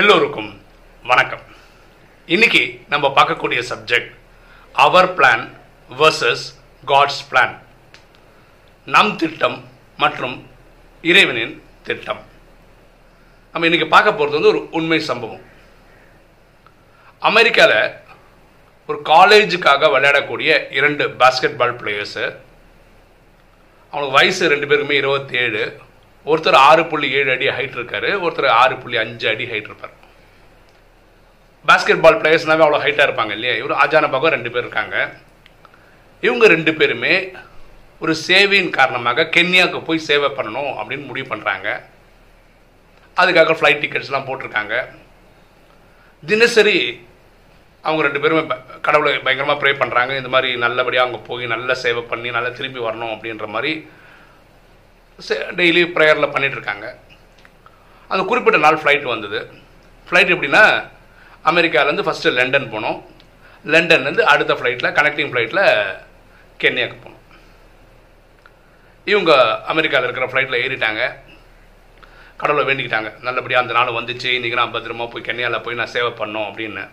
எல்லோருக்கும் வணக்கம். இன்னைக்கு நம்ம பார்க்கக்கூடிய subject our plan versus God's plan நம் திட்டம் மற்றும் இறைவனின் திட்டம். நம்ம இன்னைக்கு பார்க்க போகிறது வந்து ஒரு உண்மை சம்பவம். அமெரிக்காவில் ஒரு காலேஜுக்காக விளையாடக்கூடிய இரண்டு பாஸ்கெட் பால் பிளேயர்ஸு அவனுக்கு வயசு ரெண்டு பேருக்குமே இருபத்தி ஏழு ஒருத்தர் ஆறு புள்ளி ஏழு அடி ஹைட் இருக்காரு ஒருத்தர் ஆறு புள்ளி அஞ்சு அடி ஹைட் இருப்பார். பாஸ்கெட் பால் பிளேயர்ஸ்னாவே அவ்வளோ ஹைட்டாக இருப்பாங்க இல்லையா? இவர் ஆஜான பக்கம் ரெண்டு பேர் இருக்காங்க. இவங்க ரெண்டு பேருமே ஒரு சேவையின் காரணமாக கென்யாவுக்கு போய் சேவை பண்ணணும் அப்படின்னு முடிவு பண்ணுறாங்க அதுக்காக ஃப்ளைட் டிக்கெட்ஸ்லாம் போட்டிருக்காங்க. தினசரி அவங்க ரெண்டு பேருமே கடவுளை பயங்கரமாக ப்ரே பண்ணுறாங்க இந்த மாதிரி நல்லபடியாக அவங்க போய் நல்ல சேவை பண்ணி நல்லா திரும்பி வரணும் அப்படின்ற மாதிரி டெய்லி ப்ரேயரில் பண்ணிகிட்ருக்காங்க அந்த குறிப்பிட்ட நாள் ஃப்ளைட் வந்தது. ஃப்ளைட் எப்படின்னா அமெரிக்காவிலேருந்து ஃபஸ்ட்டு லண்டன் போனோம். லண்டன்லேருந்து அடுத்த ஃப்ளைட்டில் கனெக்டிங் ஃப்ளைட்டில் கென்யாக்கு போனோம். இவங்க அமெரிக்காவில் இருக்கிற ஃப்ளைட்டில் ஏறிட்டாங்க. கடவுளை வேண்டிக்கிட்டாங்க. நல்லபடியாக அந்த நாள் வந்துச்சு. இன்றைக்கி நான் பத்திரமா போய் கென்யாவில் போய் நான் சேவை பண்ணோம் அப்படின்னு.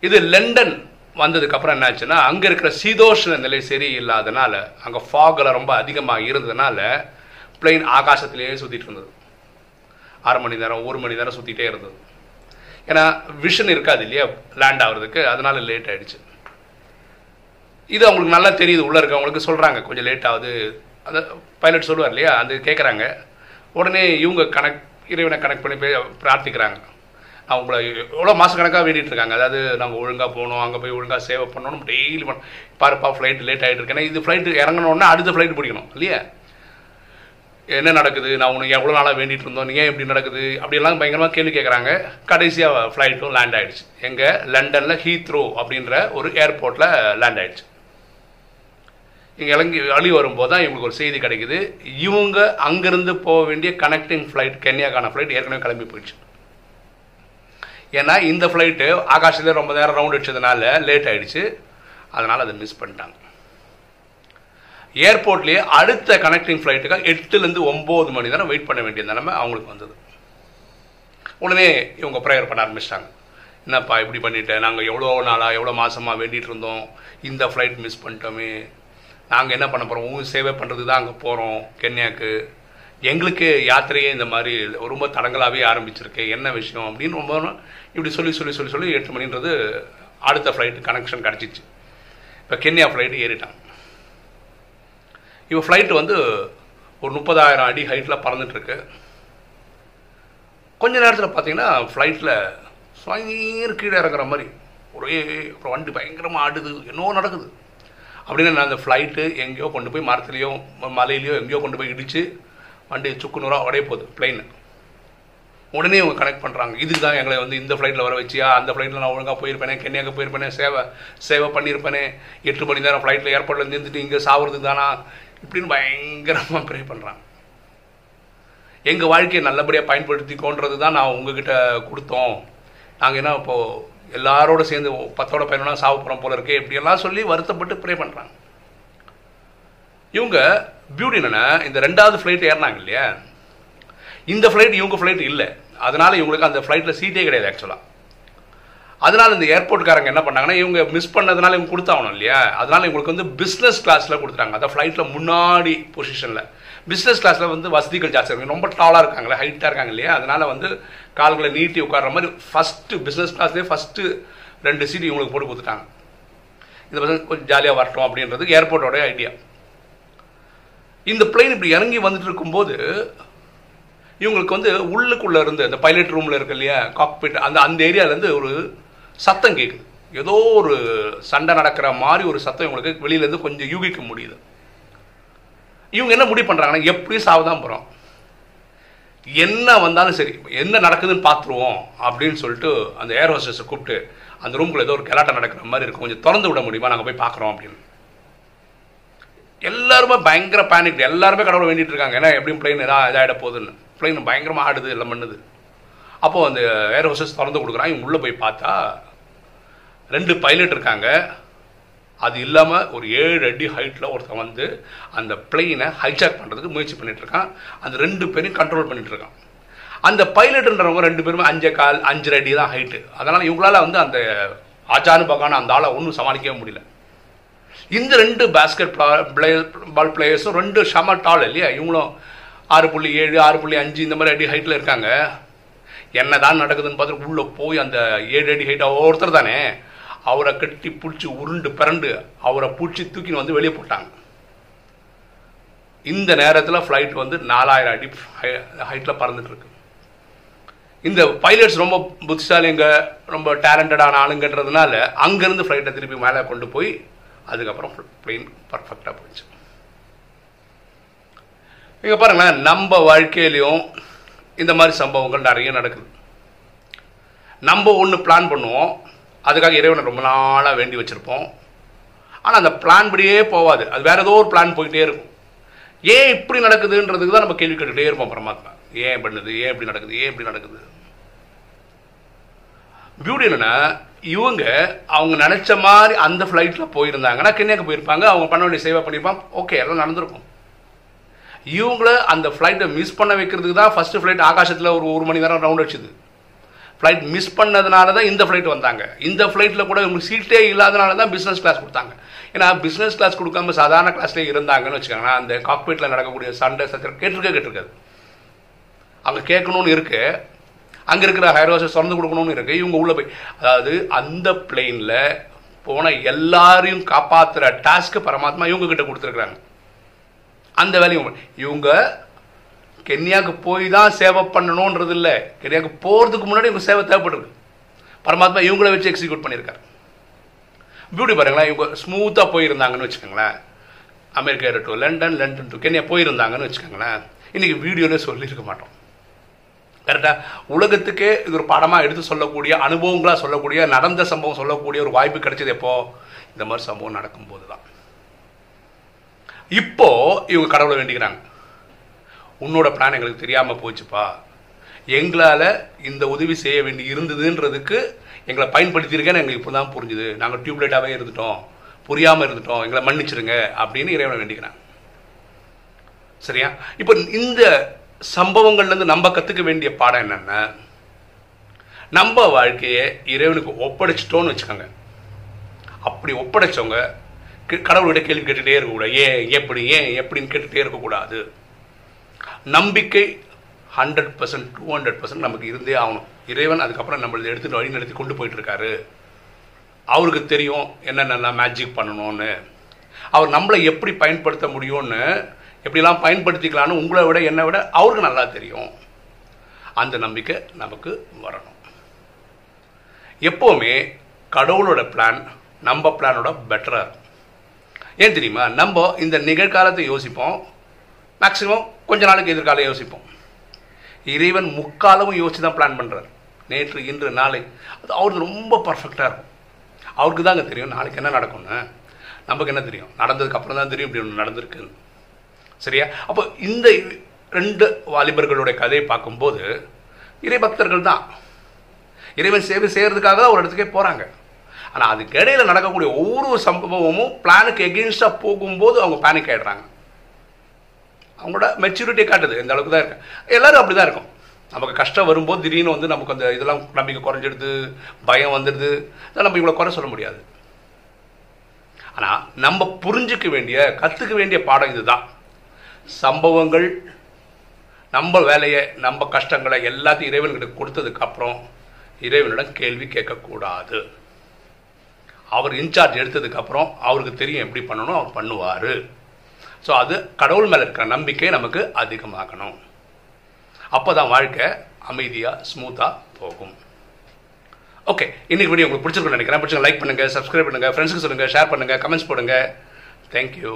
இது லண்டன் வந்ததுக்கப்புறம் என்னாச்சுன்னா அங்கே இருக்கிற சீதோஷ்ண நிலை சரியில்லாதனால அங்கே ஃபாகில் ரொம்ப அதிகமாக இருந்ததுனால பிளெயின் ஆகாசத்திலேயே சுற்றிட்டு இருந்தது. அரை மணி நேரம் ஒரு மணி நேரம் சுற்றிட்டே இருந்தது. ஏன்னா விஷன் இருக்காது இல்லையா லேண்ட் ஆகுறதுக்கு அதனால லேட் ஆயிடுச்சு. இது அவங்களுக்கு நல்லா தெரியுது உள்ளே இருக்கவங்களுக்கு சொல்கிறாங்க கொஞ்சம் லேட் ஆகுது. அந்த பைலட் சொல்லுவார் இல்லையா அது கேட்குறாங்க உடனே இவங்க கனெக்ட் இறைவனை கனெக்ட் பண்ணி போய் பிரார்த்திக்கிறாங்க. அவங்கள எவ்வளோ மாதக்கணக்காக வேண்டிகிட்டு இருக்காங்க. அதாவது நாங்கள் ஒழுங்காக போகணும் அங்கே போய் ஒழுங்காக சேவை பண்ணணும் டெய்லி பண்ண பாருப்பா ஃப்ளைட் லேட் ஆகிட்டு இருக்கு. ஏன்னா இது ஃப்ளைட்டு இறங்கணுன்னா அடுத்த ஃப்ளைட் பிடிக்கணும் இல்லையா? என்ன நடக்குது? நான் உனக்கு எவ்வளோ நாளாக வேண்டிட்டு இருந்தோம்? நீ ஏன் இப்படி நடக்குது? அப்படிலாம் பயங்கரமாக கேள்வி கேட்குறாங்க கடைசியாக ஃப்ளைட்டும் லேண்ட் ஆகிடுச்சு எங்கே? லண்டனில் ஹீத்ரோ அப்படின்ற ஒரு ஏர்போர்ட்டில் லேண்ட் ஆகிடுச்சு இங்கே இறங்கி அழி வரும்போது தான் இவங்களுக்கு ஒரு செய்தி கிடைக்குது. இவங்க அங்கேருந்து போக வேண்டிய கனெக்டிங் ஃப்ளைட் கென்யாக்கான ஃப்ளைட் ஏற்கனவே கிளம்பி போயிடுச்சு. ஏன்னா இந்த ஃப்ளைட்டு ஆகாஷத்துலேயே ரொம்ப நேரம் ரவுண்ட் அடிச்சதுனால லேட் ஆகிடுச்சு அதனால் அதை மிஸ் பண்ணிட்டாங்க. ஏர்போர்ட்லேயே அடுத்த கனெக்டிங் ஃப்ளைட்டுக்காக எட்டுலேருந்து ஒம்பது மணி நேரம் வெயிட் பண்ண வேண்டிய நிலைமை அவங்களுக்கு வந்தது. உடனே இவங்க ப்ரேயர் பண்ண ஆரம்பிச்சிட்டாங்க. என்னப்பா இப்படி பண்ணிட்டேன் நாங்கள் எவ்வளோ நாளாக எவ்வளோ மாதமாக வேண்டிகிட்டு இருந்தோம். இந்த ஃப்ளைட் மிஸ் பண்ணிட்டோமே. நாங்கள் என்ன பண்ண போகிறோம் உங்கள் சேவை பண்ணுறது தான் அங்கே போகிறோம் கென்யாக்கு. எங்களுக்கு யாத்திரையே இந்த மாதிரி ரொம்ப தடங்களாகவே ஆரம்பிச்சிருக்கு. என்ன விஷயம் அப்படின்னு ரொம்ப இப்படி சொல்லி சொல்லி சொல்லி சொல்லி எட்டு மணின்றது அடுத்த ஃப்ளைட்டு கனெக்ஷன் கிடச்சிச்சு. இப்போ கென்யா ஃப்ளைட்டு ஏறிட்டாங்க இவன் ஃப்ளைட்டு வந்து ஒரு முப்பதாயிரம் அடி ஹைட்டில் பறந்துட்டுருக்கு. கொஞ்ச நேரத்தில் பார்த்தீங்கன்னா ஃப்ளைட்டில் ஸ்வீர் கீழே இறங்குற மாதிரி ஒரே அப்புறம் வண்டி பயங்கரமாக ஆடுது. என்னவோ நடக்குது. அப்படின்னு நான் அந்த ஃப்ளைட்டு எங்கேயோ கொண்டு போய் மரத்துலேயோ மலையிலையோ எங்கேயோ கொண்டு போய் இடித்து வண்டி சுக்கு நூறாக உடைய போகுது பிளெயின் உடனே இவங்க கனெக்ட் பண்ணுறாங்க இதுக்கு தான் எங்களை வந்து இந்த ஃப்ளைட்டில் வர வச்சியா? அந்த ஃப்ளைட்டில் நான் ஒழுங்காக போயிருப்பேனே கென்யாக்கு போயிருப்பேனே சேவை சேவை பண்ணியிருப்பேனே எட்டு மணி நேரம் ஃப்ளைட்டில் ஏர்போர்ட்டில் நின்றுட்டு இங்கே சாவுறதுக்கு தானா? இப்படின்னு பயங்கரமாக ப்ரே பண்ணுறாங்க எங்கள் வாழ்க்கையை நல்லபடியாக பயன்படுத்திக்கோன்றது தான் நான் உங்ககிட்ட கொடுத்தோம். நாங்கள் என்ன இப்போது எல்லாரோட சேர்ந்து பத்தோட பதினொன்றா சாவு போகிறோம் போல இருக்கே இப்படியெல்லாம் சொல்லி வருத்தப்பட்டு ப்ரே பண்ணுறாங்க இவங்க பியூட்டி என்னன்னா இந்த ரெண்டாவது ஃப்ளைட் ஏறினாங்க இல்லையா? இந்த ஃப்ளைட் இவங்க ஃப்ளைட் இல்லை. அதனால் இவங்களுக்கு அந்த ஃப்ளைட்டில் சீட்டே கிடையாது ஆக்சுவலாக அதனால் இந்த ஏர்போர்ட்காரங்க என்ன பண்ணாங்கன்னா இவங்க மிஸ் பண்ணதுனால இவங்க கொடுத்தாகணும் இல்லையா? அதனால் இவங்களுக்கு வந்து பிஸ்னஸ் கிளாஸில் கொடுத்துட்டாங்க. அதான் ஃப்ளைட்டில் முன்னாடி பொசிஷனில் பிஸ்னஸ் கிளாஸில் வந்து வசதிகள் ஜாஸ்தி இருக்கு. ரொம்ப டாலாக இருக்காங்களே ஹைட்டாக இருக்காங்க இல்லையா? அதனால் வந்து கால்களை நீட்டி உட்கார்ற மாதிரி ஃபஸ்ட்டு பிஸ்னஸ் கிளாஸ்லேயே ஃபஸ்ட்டு ரெண்டு சீட் இவங்களுக்கு போட்டு கொடுத்துட்டாங்க. இந்த பசங்க கொஞ்சம் ஜாலியாக வரட்டும் அப்படின்றது ஏர்போர்ட்டோடைய ஐடியா இந்த பிளைன் இப்படி இறங்கி வந்துட்டு இருக்கும்போது இவங்களுக்கு வந்து உள்ளுக்குள்ளே இருந்து அந்த பைலட் ரூமில் இருக்கு இல்லையா காக்பிட் அந்த அந்த ஏரியாவிலேருந்து ஒரு சத்தம் கேட்குது ஏதோ ஒரு சண்டை நடக்கிற மாதிரி ஒரு சத்தம் இவங்களுக்கு வெளியிலேருந்து கொஞ்சம் யூகிக்க முடியுது. இவங்க என்ன முடிவு பண்ணுறாங்கன்னா எப்படியும் சாவதான் போகிறோம் என்ன வந்தாலும் சரி என்ன நடக்குதுன்னு பார்த்துருவோம் அப்படின்னு சொல்லிட்டு அந்த ஏர் ஹோஸ்டஸை கூப்பிட்டு அந்த ரூம்குள்ளே ஏதோ ஒரு கலாட்டம் நடக்கிற மாதிரி இருக்கும். கொஞ்சம் திறந்து விட முடியுமா? நாங்கள் போய் பார்க்குறோம் அப்படின்னு. எல்லாருமே பயங்கர பேனிக் எல்லாருமே கடவுளை வேண்டிட்டு இருக்காங்க. ஏன்னா எப்படியும் பிளைன் ஏதாவது இதாகிட போகுதுன்னு. பிளைன் பயங்கரமாக ஆடுது எல்லாம் பண்ணுது. அப்போது அந்த ஏர் ஹோஸ்டஸ் திறந்து கொடுக்குறான். இவங்க உள்ளே போய் பார்த்தா ரெண்டு பைலட் இருக்காங்க. அது இல்லாமல் ஒரு ஏழு அடி ஹைட்டில் ஒருத்தன் வந்து அந்த பிளெயினை ஹைஜாக் பண்ணுறதுக்கு முயற்சி பண்ணிகிட்ருக்கான் அந்த ரெண்டு பேரையும் கண்ட்ரோல் பண்ணிகிட்ருக்கான் அந்த பைலட்டுன்றவங்க ரெண்டு பேருமே அஞ்சு கால் அஞ்சு அடி தான் ஹைட்டு அதனால் இவங்களால வந்து அந்த ஆச்சானு பகான அந்த ஆளை ஒன்றும் சமாளிக்கவே முடியல. இந்த ரெண்டு பேஸ்கெட் பால் பிளேயர்ஸும் ரெண்டு ஷம டால் இல்லையா? இவங்களும் ஆறு புள்ளி ஏழு ஆறு புள்ளி அஞ்சு இந்த மாதிரி அடி ஹைட்டில் இருக்காங்க. என்ன தான் நடக்குதுன்னு பார்த்துட்டு உள்ளே போய் அந்த ஏழு அடி ஹைட் ஒருத்தர் தானே அவரை கட்டி பிடிச்சி உருண்டு பிறண்டு அவரை பிடிச்சி தூக்கின்னு வந்து வெளியே போட்டாங்க. இந்த நேரத்தில் ஃப்ளைட் வந்து நாலாயிரம் அடி ஹைட்டில் பறந்துட்டு இருக்கு. இந்த பைலட்ஸ் ரொம்ப புத்திசாலிங்க ரொம்ப டேலண்டடான ஆளுங்கன்றதுனால அங்கேருந்து ஃப்ளைட்டை திருப்பி மேலே கொண்டு போய் அதுக்கப்புறம் பிளெயின் பர்ஃபெக்டாக போயிடுச்சு. இங்கே பாருங்களேன் நம்ம வாழ்க்கையிலையும் இந்த மாதிரி சம்பவங்கள் நிறைய நடக்குது. நம்ம ஒன்று பிளான் பண்ணுவோம். அதுக்காக இறைவனை ரொம்ப நாளாக வேண்டி வச்சுருப்போம். ஆனால் அந்த பிளான் படியே போகாது அது வேற ஏதோ ஒரு பிளான் போயிட்டே இருக்கும். ஏன் இப்படி நடக்குதுன்றதுக்கு தான் நம்ம கேள்வி கேட்டுகிட்டே இருப்போம் பரமாத்மா. ஏன் பண்ணுது? ஏன் இப்படி நடக்குது? ஏன் இப்படி நடக்குது? பியூட்டி என்னென்னா இவங்க அவங்க நினைச்ச மாதிரி அந்த ஃப்ளைட்டில் போயிருந்தாங்கன்னா கென்யாக்கு போயிருப்பாங்க அவங்க பண்ண வேண்டிய சேவை பண்ணியிருப்பான் ஓகே எல்லாம் நடந்திருக்கும். இவங்கள அந்த ஃப்ளைட்டை மிஸ் பண்ண வைக்கிறதுக்கு தான் ஃபஸ்ட்டு ஃப்ளைட் ஆகாசத்தில் ஒரு ஒரு மணி நேரம் ரவுண்ட் அடிச்சுது. ஃப்ளைட் மிஸ் பண்ணதுனால தான் இந்த ஃப்ளைட் வந்தாங்க. இந்த ஃப்ளைட்டில் கூட இவங்களுக்கு சீட்டே இல்லாதனால தான் பிஸ்னஸ் கிளாஸ் கொடுத்தாங்க. ஏன்னா பிஸ்னஸ் கிளாஸ் கொடுக்காம சாதாரண கிளாஸ்லேயே இருந்தாங்கன்னு வச்சுக்கோங்களேன் அந்த காக்பீட்டில் நடக்கக்கூடிய சண்டை சத்திரம் கேட்டிருக்க கேட்டிருக்காது. அவங்க கேட்கணும்னு இருக்குது அங்கே இருக்கிற ஹைரோஸை திறந்து கொடுக்கணும்னு இருக்கு. இவங்க உள்ள போய் அதாவது அந்த பிளெயினில் போன எல்லாரையும் காப்பாற்றுற டாஸ்க்கு பரமாத்மா இவங்க கிட்ட கொடுத்துருக்குறாங்க. அந்த வேலையும் இவங்க கென்யாவுக்கு போய் தான் சேவை பண்ணணுன்றது இல்லை. கென்யாவுக்கு போகிறதுக்கு முன்னாடி இவங்க சேவை தேவைப்பட்டிருக்கு. பரமாத்மா இவங்கள வச்சு எக்ஸிக்யூட் பண்ணியிருக்காரு. பியூட்டி பாருங்களேன் இவங்க ஸ்மூத்தாக போயிருந்தாங்கன்னு வச்சுக்கோங்களேன். America to London London to Kenya போயிருந்தாங்கன்னு வச்சுக்கோங்களேன். இன்றைக்கி வீடியோவில் சொல்லியிருக்க மாட்டோம். கரெக்டாக உலகத்துக்கே இது ஒரு படமாக எடுத்து சொல்லக்கூடிய அனுபவங்களாக சொல்லக்கூடிய நடந்த சம்பவம் சொல்லக்கூடிய ஒரு வாய்ப்பு கிடைச்சது எப்போ? இந்த மாதிரி சம்பவம் நடக்கும்போது தான் இப்போ இவங்க கடவுளை வேண்டிக்கிறாங்க. உன்னோட பிளான் எங்களுக்கு தெரியாமல் போச்சுப்பா. எங்களால் இந்த உதவி செய்ய வேண்டி இருந்ததுன்றதுக்கு எங்களை பயன்படுத்தியிருக்கேன்னு எங்களுக்கு இப்போ தான் புரிஞ்சுது. நாங்கள் டியூப்லைட்டாகவே இருந்துட்டோம். புரியாமல் இருந்துட்டோம். எங்களை மன்னிச்சிருங்க அப்படின்னு இறைவனை வேண்டிக்கிறாங்க. சரியா? இப்போ இந்த சம்பவங்கள்லேருந்து நம்ம கற்றுக்க வேண்டிய பாடம் என்னென்னா நம்ம வாழ்க்கையை இறைவனுக்கு ஒப்படைச்சிட்டோன்னு வச்சுக்கோங்க. அப்படி ஒப்படைச்சவங்க கடவுள்கிட்ட கேள்வி கேட்டுகிட்டே இருக்கக்கூடாது. ஏன் எப்படி ஏன் எப்படின்னு கேட்டுகிட்டே இருக்கக்கூடாது. நம்பிக்கை hundred percent to hundred percent நமக்கு இருந்தே ஆகணும். இறைவன் அதுக்கப்புறம் நம்மளை எடுத்து வழி நடத்தி கொண்டு போயிட்டுருக்காரு. அவருக்கு தெரியும் என்னென்னலாம் மேஜிக் பண்ணணும்னு. அவர் நம்மளை எப்படி பயன்படுத்த முடியும்னு எப்படிலாம் பயன்படுத்திக்கலான்னு உங்களை விட என்னை விட அவருக்கு நல்லா தெரியும். அந்த நம்பிக்கை நமக்கு வரணும். எப்போவுமே கடவுளோட பிளான் நம்ம பிளானோட பெட்டராக இருக்கும். ஏன் தெரியுமா? நம்ம இந்த நிகழ்காலத்தை யோசிப்போம். மேக்ஸிமம் கொஞ்ச நாளுக்கு எதிர்காலம் யோசிப்போம். இறைவன் முக்காலமும் யோசித்து தான் பிளான் பண்ணுறார் நேற்று இன்று நாளை. அது அவருக்கு ரொம்ப பர்ஃபெக்டாக இருக்கும். அவருக்கு தாங்க தெரியும் நாளைக்கு என்ன நடக்கும்னு. நமக்கு என்ன தெரியும்? நடந்ததுக்கு அப்புறம் தான் தெரியும் இப்படி ஒன்று நடந்திருக்குன்னு. சரியா? அப்போ இந்த ரெண்டு வாலிபர்களுடைய கதையை பார்க்கும்போது இறை பக்தர்கள் தான். இறைவன் சேவை செய்கிறதுக்காக தான் ஒரு இடத்துக்கே போகிறாங்க ஆனால் அதுக்கு இடையில் நடக்கக்கூடிய ஒவ்வொரு சம்பவமும் பிளானுக்கு எகெயின்ஸ்டாக போகும்போது அவங்க பேனிக் ஆகிடுறாங்க அவங்களோட மெச்சூரிட்டியை காட்டுது. இந்த அளவுக்கு தான் இருக்கு. எல்லோரும் அப்படி தான் இருக்கும். நமக்கு கஷ்டம் வரும்போது திடீர்னு வந்து நமக்கு அந்த இதெல்லாம் நம்பிக்கை குறைஞ்சிடுது பயம் வந்துடுது. இதெல்லாம் நம்ம இவ்வளோ குறை சொல்ல முடியாது. ஆனால் நம்ம புரிஞ்சிக்க வேண்டிய கற்றுக்க வேண்டிய பாடம் இதுதான். சம்பவங்கள் நம்ம வேலையை நம்ம கஷ்டங்களை எல்லாத்தையும் இறைவன்கிட்ட கொடுத்ததுக்கப்புறம் இறைவனிடம் கேள்வி கேட்கக்கூடாது. அவர் இன்சார்ஜ் எடுத்ததுக்கப்புறம் அவருக்கு தெரியும் எப்படி பண்ணணும் அவர் பண்ணுவார். ஸோ அது கடவுள் மேலே இருக்கிற நம்பிக்கை நமக்கு அதிகமாகணும். அப்போ தான் வாழ்க்கை அமைதியாக ஸ்மூத்தாக போகும். ஓகே இன்னைக்கு வீடியோ உங்களுக்கு பிடிச்சிருக்குன்னு நினைக்கிறேன். பிடிச்சிங்க லைக் பண்ணுங்கள் சப்ஸ்கிரைப் பண்ணுங்கள் ஃப்ரெண்ட்ஸுக்கு சொல்லுங்கள் ஷேர் பண்ணுங்கள் கமெண்ட்ஸ் போடுங்க. தேங்க்யூ